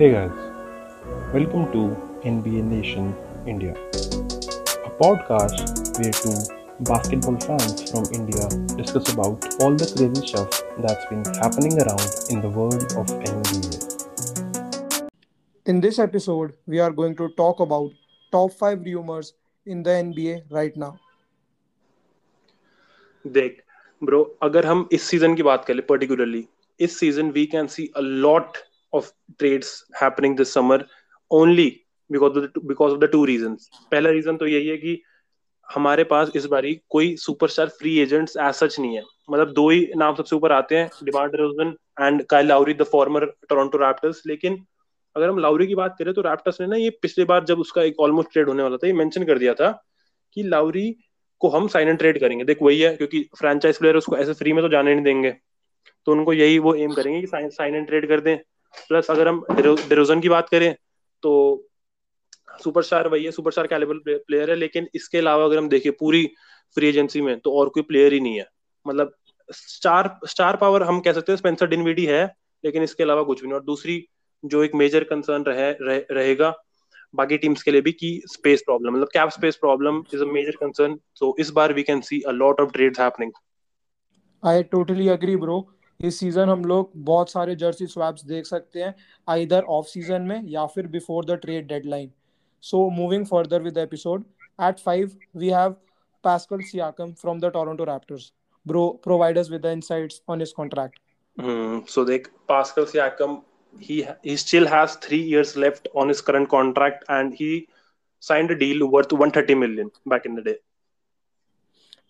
Hey guys, welcome to NBA Nation India, a podcast where two basketball fans from India discuss about all the crazy stuff that's been happening around in the world of NBA. In this episode, we are going to talk about top 5 rumors in the NBA right now. देख bro अगर हम इस season की बात करें particularly इस season we can see a lot of trades happening this summer only because because of the two reasons पहला reason तो यही है कि हमारे पास इस बारी कोई superstar free agents as such नहीं है। मतलब दो ही नाम सबसे ऊपर आते हैं DeMar DeRozan and Kyle Lowry the former Toronto Raptors लेकिन अगर हम लाउरी की बात करें तो रैप्टर्स ने ना ये पिछली बार जब उसका एक ऑलमोस्ट ट्रेड होने वाला था, ये मेंशन कर दिया था कि लाउरी को हम साइन एंड ट्रेड करेंगे। देख, वही है, क्योंकि फ्रेंचाइज प्लेयर उसको ऐसे फ्री में तो जाने नहीं देंगे। तो उनको यही वो एम करेंगे कि साइन एंड ट्रेड कर दें। प्लस अगर हम डेरोजन की बात करें तो सुपरस्टार वही है सुपरस्टार कैलिबर प्लेयर है लेकिन इसके अलावा अगर हम देखें पूरी फ्री एजेंसी में तो और कोई प्लेयर ही नहीं है। मतलब स्टार स्टार पावर हम कह सकते हैं स्पेंसर डिनवीडी है लेकिन इसके अलावा कुछ भी नहीं। और दूसरी जो एक मेजर कंसर्न रहे, रहे रहेगा बाकी टीम्स के लिए भी कि स्पेस प्रॉब्लम मतलब cap space problem is a major concern so इस बार we can see a lot of trades happening I totally agree bro इस सीज़न हम लोग बहुत सारे जर्सी स्वैप्स देख सकते हैं आइदर ऑफ़ सीज़न में या फिर before the trade deadline so moving further with episode at five we have Pascal Siakam from the Toronto Raptors bro providers with the insights on his contract so देख Pascal Siakam he he still has 3 years left on his current contract and he signed a deal worth 130 million back in the day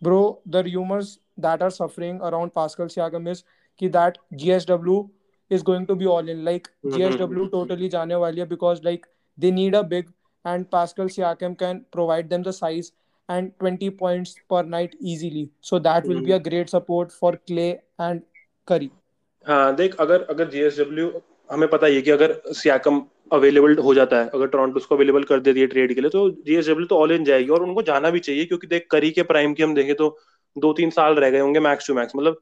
bro the rumours that are suffering around Pascal Siakam is कि that GSW is going to be all in like GSW totally जाने वाली है because like they need a big and Pascal Siakam can provide them the size and 20 points per night easily so that will be a great support for Klay and Curry हाँ देख अगर अगर GSW हमें पता है कि अगर सियाकम available हो जाता है अगर टोरंटो उसको अवेलेबल कर देती है ट्रेड के लिए तो जीएसडब्ल्यू तो ऑल इन जाएगी और उनको जाना भी चाहिए क्योंकि देख करी के प्राइम की हम देखें तो दो तीन साल रह गए होंगे मैक्स टू मैक्स मतलब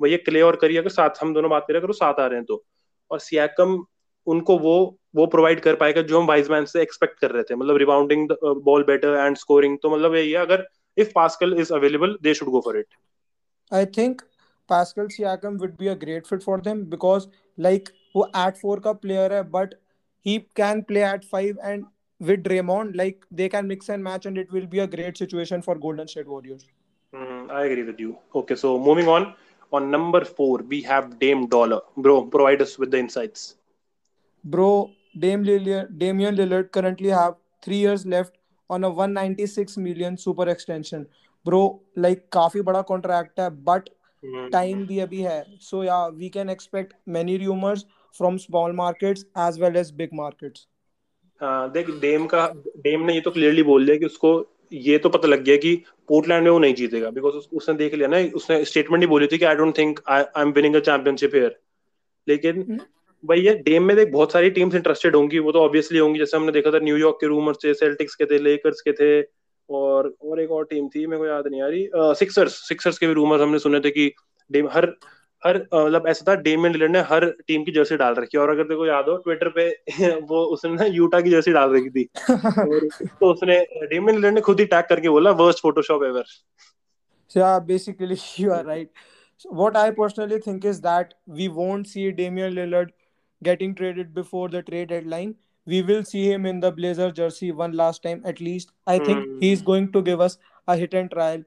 वो क्ले और करी अगर साथ हम दोनों बात करें अगर वो साथ आ रहे हैं तो। और सियाकम उनको वो वो प्रोवाइड कर पाएगा जो हम वाइजमैन से एक्सपेक्ट कर रहे थे। मतलब rebounding ball better and scoring तो मतलब यही है अगर if Pascal is available they should go for it I think Pascal Siakam would be a great fit for them because like वो एट फोर का प्लेयर है but he can play at five and with Draymond like they can mix and match and it will be a great situation for Golden State Warriors I agree with you okay so moving on On number four, we have Dame Dollar. Bro, provide us with the insights. Bro, Dame Lillard, Damian Lillard currently have three years left on a 196 million super extension. Bro, like काफी बड़ा contract है, but mm-hmm. time भी अभी है. So yeah, we can expect many rumors from small markets as well as big markets. हाँ देख Dame का dam ने ये तो क्लियरली बोल दिया कि उसको ये तो पता लग गया कि पोर्टलैंड में वो नहीं जीतेगा बिकॉज़ उस, उसने देख लिया ना उसने स्टेटमेंट ही बोली थी कि I don't think I am winning a championship here लेकिन भाई ये डेम में देख बहुत सारी टीम्स इंटरेस्टेड होंगी वो तो ऑब्वियसली होंगी जैसे हमने देखा था न्यूयॉर्क के रूमर्स थे सेल्टिक्स के थे लेकर्स के थे और और एक और टीम थी मेरे को याद नहीं आ रही सिक्सर्स सिक्सर्स के भी रूमर्स हमने सुने थे कि डेम हर हर मतलब ऐसा था डेमियन लिलर ने हर टीम की जर्सी डाल रखी है और अगर देखो याद हो ट्विटर पे वो उसने ना यूटा की जर्सी डाल रखी थी और तो उसने डेमियन लिलर ने खुद ही टैग करके बोला worst Photoshop ever basically you are right so what i personally think is that we won't see damian lillard getting traded before the trade deadline we will see him in the blazer jersey one last time at least i think mm. he's going to give us a hit and trial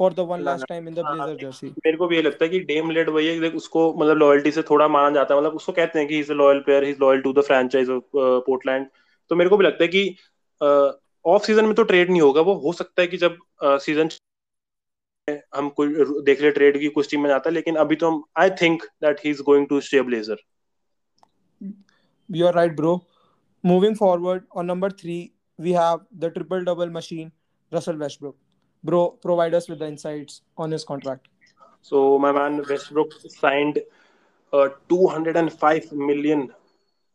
for the one last time in the Blazer jersey मेरे को भी ये लगता है कि dam lead वही है उसको मतलब लॉयल्टी से थोड़ा माना जाता है। मतलब उसको कहते हैं कि is a loyal player is loyal to the franchise of Portland तो मेरे को भी लगता है कि ऑफ़ uh, सीज़न में तो ट्रेड नहीं होगा। वो हो सकता है कि जब सीज़न uh, हम कोई देख ले ट्रेड की कुछ टीम में जाता है लेकिन अभी तो हम I think that he is going to stay Blazer you are right bro moving forward on number 3 we have the triple double machine Russell Westbrook bro, provide us with the insights on his contract. So my man Westbrook signed a 205 million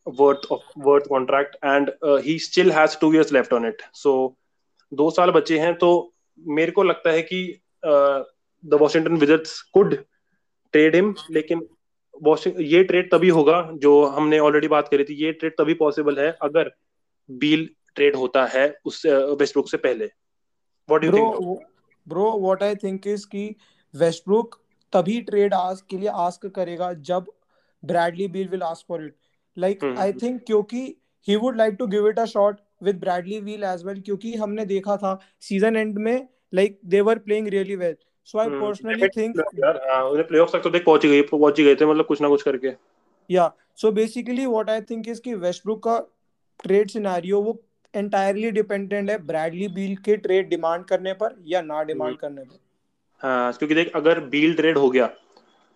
worth of worth contract and uh, he still has two years left on it. So दो साल बचे हैं तो मेरे को लगता है कि the Washington Wizards could trade him लेकिन ये ट्रेड तभी होगा जो हमने ऑलरेडी बात करी थी ये ट्रेड तभी पॉसिबल है अगर बील ट्रेड होता है उससे वेस्टब्रुक से पहले what do you think bro what I think is कि वेस्टब्रुक तभी ट्रेड आस्क के लिए आस्क करेगा जब Bradley Beal will ask for it like I think क्योंकि he would like to give it a shot with Bradley Beal as well क्योंकि हमने देखा था सीज़न एंड में like they were playing really well so I personally think हाँ उन्हें playoffs तक तो देख पहुँच गए पहुँच गए थे मतलब कुछ ना कुछ करके। या so basically what I think is कि वेस्टब्रुक का ट्रेड सिनेरियो वो एंटायरली डिपेंडेंट है ब्रैडली बील के ट्रेड डिमांड करने पर या ना डिमांड हम्म। करने पर? हाँ क्योंकि देख अगर बील ट्रेड हो गया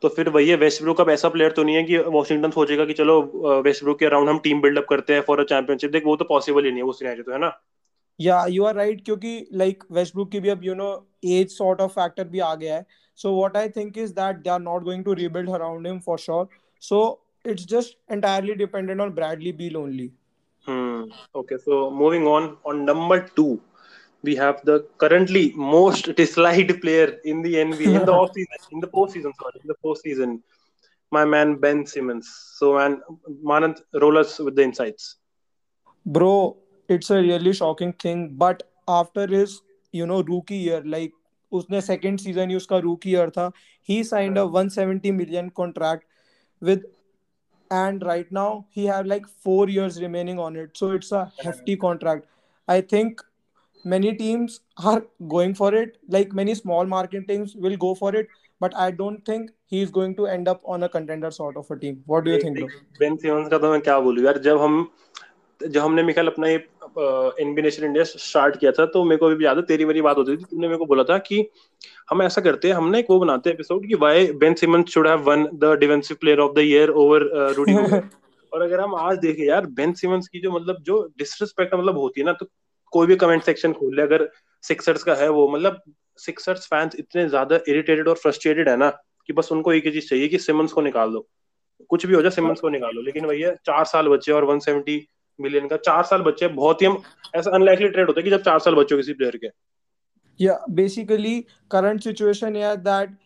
तो फिर वही है वेस्टब्रुक अब ऐसा प्लेयर तो नहीं है कि वॉशिंगटन सोचेगा कि चलो वेस्टब्रुक के अराउंड हम टीम बिल्डअप करते हैं फॉर अ चैंपियनशिप देख वो तो पॉसिबल ही नहीं है वो सिनेरियो तो है ना? या यू आर राइट क्योंकि लाइक वेस्टब्रुक की भी अब you know age sort of factor भी आ गया है। So what I think is that they are not going to rebuild around him for sure so it's just entirely dependent on Bradley Beal only. Hmm. Okay, so moving on on number two, we have the currently most disliked player in the NBA in the off season, in the postseason, sorry, in the postseason. My man Ben Simmons. So man, Manant, roll us with the insights. Bro, it's a really shocking thing but after his you know rookie year like उसने second season ही उसका rookie year था ही signed a 170 million contract with and right now he have like 4 years remaining on it. So it's a hefty contract. I think many teams are going for it. Like many small market teams will go for it but i don't think he is going to end up on a contender sort of a team. What do you think ben simmons ka to main kya bolu yaar jab hum जब हमने मिखाल अपना ये NB nation India start किया था तो मेरे को अभी याद है तेरी मेरी बात होती थी तुमने मेरे को बोला था कि हम ऐसा करते हैं हमने एक वो बनाते हैं एपिसोड कि why Ben Simmons should have won the defensive player of the year over Rudy और अगर हम आज देखें यार बेन सिमंस की जो मतलब जो डिसरिस्पेक्ट मतलब होती है ना तो कोई भी कमेंट सेक्शन खोल ले अगर सिक्सर्स का है वो मतलब सिक्सर्स फैंस इतने ज़्यादा इरिटेटेड और फ्रस्ट्रेटेड है ना कि बस उनको एक ही चीज़ चाहिए कि सिमंस को निकाल दो। कुछ भी हो जाए सिमंस को निकाल लेकिन भैया चार साल बचे और 170 मिलियन का चार साल बच्चे बहुत ही हम ऐसा अनलाइकली ट्रेड होता है कि जब चार साल बच्चों किसी प्लेयर के। या बेसिकली करंट सिचुएशन या दैट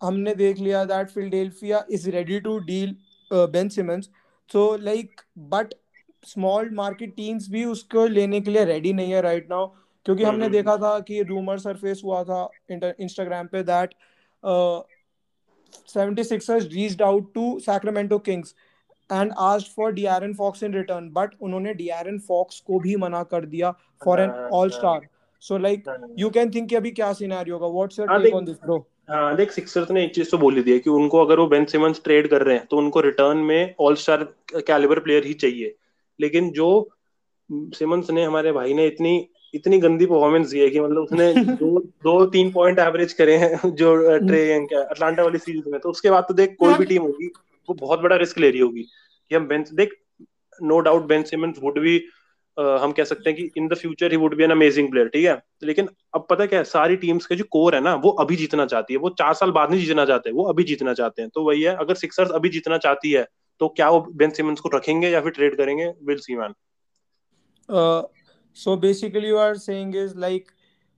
हमने देख लिया that Philadelphia is ready to deal Ben Simmons so like but small market teams भी उसको लेने के लिए रेडी नहीं है राइट नाउ क्योंकि हमने। देखा था कि रूमर सरफेस हुआ था इंस्टाग्राम पे that seventy sixers reached out to Sacramento Kings and asked for De'Aaron Fox in return but उन्होंने डीआरएन फॉक्स को भी मना कर दिया for an all star so like you can think कि अभी क्या सिनेरियो होगा? What's your take on this bro हाँ देख सिक्सर्स ने एक चीज़ तो बोल दी है कि उनको अगर वो बेन सिमंस ट्रेड कर रहे हैं तो उनको रिटर्न में ऑल स्टार कैलिबर प्लेयर ही चाहिए। लेकिन जो सिमंस ने हमारे भाई ने इतनी इतनी गंदी परफॉर्मेंस दी है कि मतलब उसने दो दो तीन पॉइंट एवरेज करे हैं जो ट्रे अटलांटा वाली सीरीज़ में। तो उसके बाद तो देख कोई भी टीम होगी। वो बहुत बड़ा रिस्क ले रही होगी कि हम बेन देख no doubt Ben Simmons would be हम कह सकते हैं कि in the future he would be an amazing player ठीक है? लेकिन अब पता क्या है, सारी टीम्स के जो कोर है ना, वो अभी जीतना चाहती है, वो चार साल बाद नहीं जीतना चाहते, वो अभी जीतना चाहते हैं। तो वही है, अगर सिक्सर्स अभी जीतना चाहती है तो क्या वो बेन सिमंस को रखेंगे या फिर ट्रेड करेंगे? Will see man so basically you are saying is like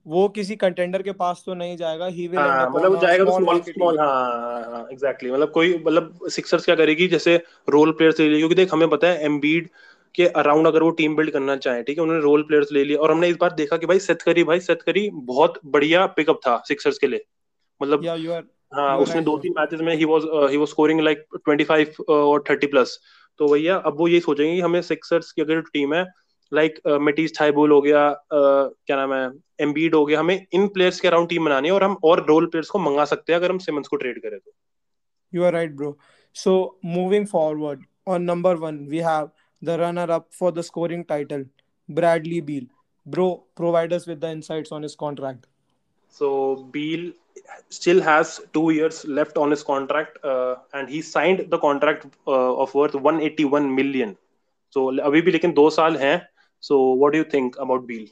वो किसी कंटेंडर के पास तो नहीं जाएगा ही विल हाँ, मतलब वो जाएगा स्मॉल स्मॉल हाँ एग्जैक्टली मतलब कोई मतलब सिक्सर्स क्या करेगी जैसे रोल प्लेयर्स ले लिए क्योंकि देख हमें पता है एम्बीड के अराउंड अगर वो टीम बिल्ड करना चाहे ठीक है उन्होंने रोल प्लेयर्स ले लिए और हमने इस बार देखा कि भाई सेथ करी भाई सेथ करी बहुत बढ़िया पिकअप था सिक्सर्स के लिए। मतलब हाँ उसने दो तीन मैचेस में he was he was scoring like 25 और 30 प्लस तो भैया अब वो ये सोचेंगे कि हमें सिक्सर्स की अगर टीम है लाइक मेटिस थाइबुल हो गया uh, क्या नाम है एम्बीड हो गया हमें इन प्लेयर्स के अराउंड टीम बनानी है और हम और रोल प्लेयर्स को मंगा सकते हैं अगर हम सिमंस को ट्रेड करें तो। You are right bro so moving forward on number one we have the runner up for the scoring title Bradley Beal bro provide us with the insights on his contract so Beal still has two years left on his contract uh, and he signed the contract uh, of worth 181 million. So अभी भी लेकिन दो साल हैं। so what do you think about Beal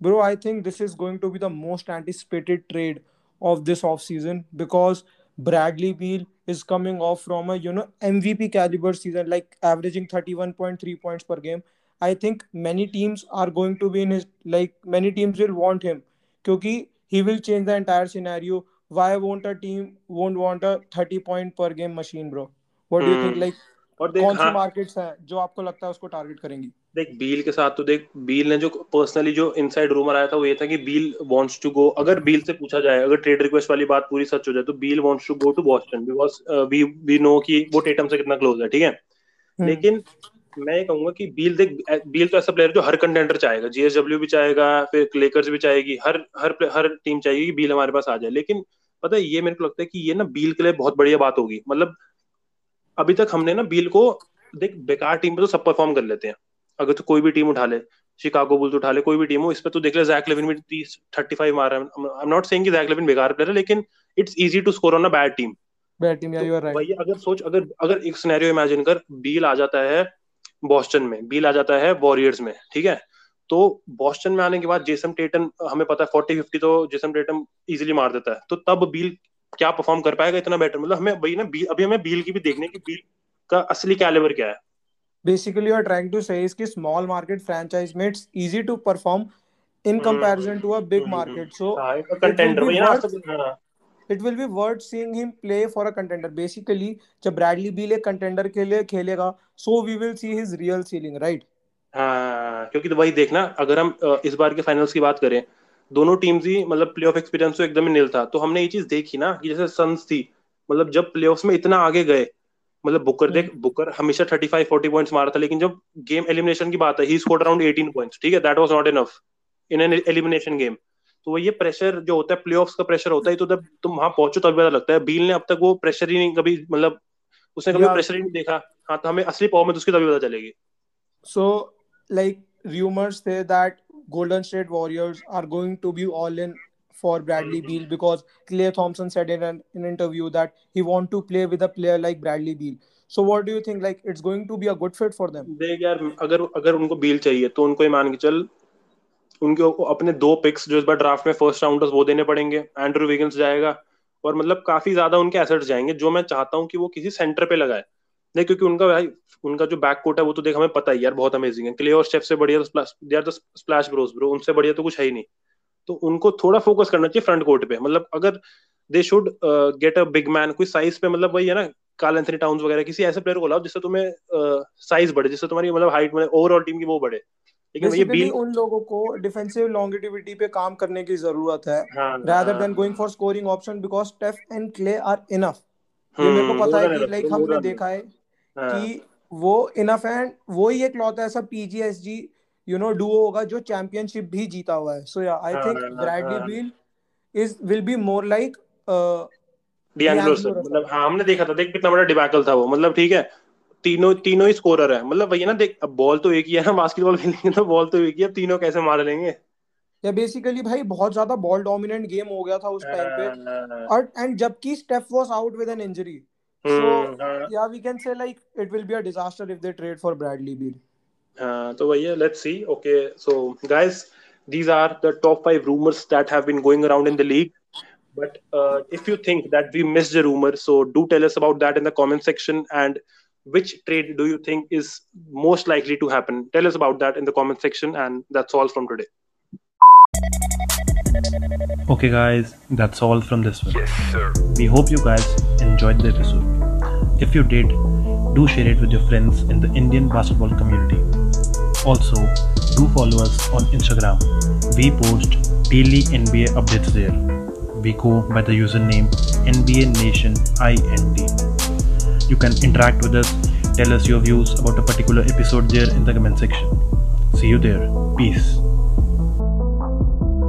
Bro, I think this is going to be the most anticipated trade of this offseason because Bradley Beal is coming off from a you know MVP caliber season, like averaging 31.3 points per game. I think many teams are going to be in his like many teams will want him because he will change the entire scenario. Why won't a team won't want a 30 point per game machine, bro? What do you think hmm like और देख कौन सी हाँ markets हैं जो आपको लगता है उसको टारगेट करेंगी देख बील के साथ तो देख बील ने जो पर्सनली जो इनसाइड रूमर आया था वो ये था कि बील वांट्स टू गो अगर बील से पूछा जाए अगर ट्रेड रिक्वेस्ट वाली बात पूरी सच हो जाए तो Beal wants to go to Boston because we we know कि वो टेटम से कितना क्लोज है ठीक है? हम्म। लेकिन मैं ये कहूँगा कि बील देख बील तो ऐसा प्लेयर जो हर कंटेंडर चाहेगा जीएसडब्ल्यू भी चाहेगा फिर लेकर्स भी चाहेगी हर हर हर टीम चाहेगी कि बील हमारे पास आ जाए लेकिन पता है ये मेरे को लगता है कि ये ना बील के लिए बहुत बढ़िया बात होगी मतलब अभी तक हमने ना बील को देख बेकार टीम पे तो सब परफॉर्म कर लेते हैं। अगर तो कोई भी टीम उठा ले शिकागो बुल्स उठा ले कोई भी टीम हो इस पर तो देख ले जैक लेविन भी तीस थर्टी फाइव मार रहा है। आई एम नॉट सेइंग कि जैक लेविन बेकार प्लेयर है लेकिन it's easy to score on a bad team bad team या यू आर राइट वही अगर सोच अगर अगर एक सिनेरियो इमेजिन कर बील आ जाता है बॉस्टन में बील आ जाता है वॉरियर्स में ठीक है? तो बॉस्टन में आने के बाद जेसन टेटन हमें पता है फोर्टी फिफ्टी तो जेसन टेटन इजिली मार देता है। तो तब बील क्या परफॉर्म कर पाएगा इतना बेटर मतलब हमें वही ना बील अभी हमें बील की भी देखने की बील का असली कैलिबर क्या है? Basically you are trying to say is कि small market franchise में it's easy to perform in comparison to a big market so हाँ it will contender be worth हाँ it will be worth seeing him play for a contender basically जब Bradley Beal एक contender के लिए खेलेगा so we will see his real ceiling right हाँ क्योंकि तो वही देखना अगर हम अ, इस बार के फाइनल्स की बात करें दोनों टीम्स ही मतलब प्लेऑफ एक्सपीरियंस तो एकदम ही नील था तो हमने ये चीज़ देखी ना कि जैसे सन्स थी मतलब जब प्लेऑफ्स में इतना आगे गए मतलब बुकर देख बुकर हमेशा 35 40 पॉइंट्स मारा था लेकिन जब गेम एलिमिनेशन की बात है ही स्कोर्ड अराउंड 18 पॉइंट्स ठीक है? That was not enough in an elimination game तो वो ये प्रेशर जो होता है प्लेऑफ्स का प्रेशर होता है तो जब तुम वहाँ पहुंचो तभी पता लगता है। बील ने अब तक वो प्रेशर ही नहीं कभी मतलब उसने कभी प्रेशर ही नहीं देखा। हाँ तो हमें असली पावर में उसकी तभी पता चलेगी। So like rumors say that Golden State Warriors are going to be all in for Bradley Mhm. Beal because Clay Thompson said in an, an interview that he want to play with a player like Bradley Beal. So what do you think? Like it's going to be a good fit for them? देख यार अगर अगर उनको बील चाहिए तो उनको ये मान के चल उनके अपने दो पिक्स जो इस बार ड्राफ्ट में फ़र्स्ट राउंडर्स वो देने पड़ेंगे एंड्रू विगिंस जाएगा और मतलब काफ़ी ज़्यादा उनके एसेट्स जाएँगे जो मैं चाहता हूँ कि वो किसी सेंटर पे लगाए नहीं क्योंकि उनका भाई उनका जो बैक कोट है वो तो देख हमें पता ही यार बहुत अमेजिंग है क्ले और स्टेप से बढ़िया तो they are the Splash Bros bro उनसे बढ़िया तो कुछ है ही नहीं तो उनको थोड़ा फोकस करना चाहिए फ्रंट कोर्ट पे। मतलब अगर they should get a big man कोई साइज़ पे मतलब वही है ना कार्ल एंथनी टाउन्स वगैरह किसी ऐसे प्लेयर को लाओ जिससे तुम्हें साइज़ बढ़े जिससे तुम्हारी मतलब हाइट में ओवरऑल टीम की वो बढ़े। लेकिन ये बील उन लोगों को डिफेंसिव लॉन्गिटिविटी पे काम करने की ज़रूरत है than going for scoring option because Steph and Clay are enough. ये हम्म, मेरे को पता है कि लाइक हमने देखा है हाँ, कि वो इनफ है वो ही एक लौता ऐसा पीजीएसजी यू नो डुओ होगा जो चैंपियनशिप भी जीता हुआ है. So yeah I think Bradley. Beal is will be more like D'Angelo sir मतलब हाँ हमने देखा था देख कितना बड़ा डिबैकल था वो। मतलब ठीक है तीनों तीनों ही स्कोरर है। मतलब वही ना देख अब बॉल तो एक ही है ना बास्केटबॉल खेलेंगे तो बॉल तो एक ही है अब तीनों कैसे मार लेंगे? या बेसिकली भाई बहुत ज़्यादा बॉल डोमिनेंट गेम हो गया था उस टाइम पे। हाँ, और एंड जबकि Steph was out with an injury so yeah we can say like it will be a disaster if they trade for Bradley Beal तो वही है let's see okay so guys these are the top five rumors that have been going around in the league but uh, if you think that we missed a rumor so do tell us about that in the comment section and which trade do you think is most likely to happen tell us about that in the comment section and that's all from today Okay, guys, that's all from this one. We hope you guys enjoyed the episode. If you did, do share it with your friends in the Indian basketball community. also, do follow us on Instagram. We post daily NBA updates there. We go by the username NBA Nation INT. You can interact with us, tell us your views about a particular episode there in the comment section. See you there. Peace.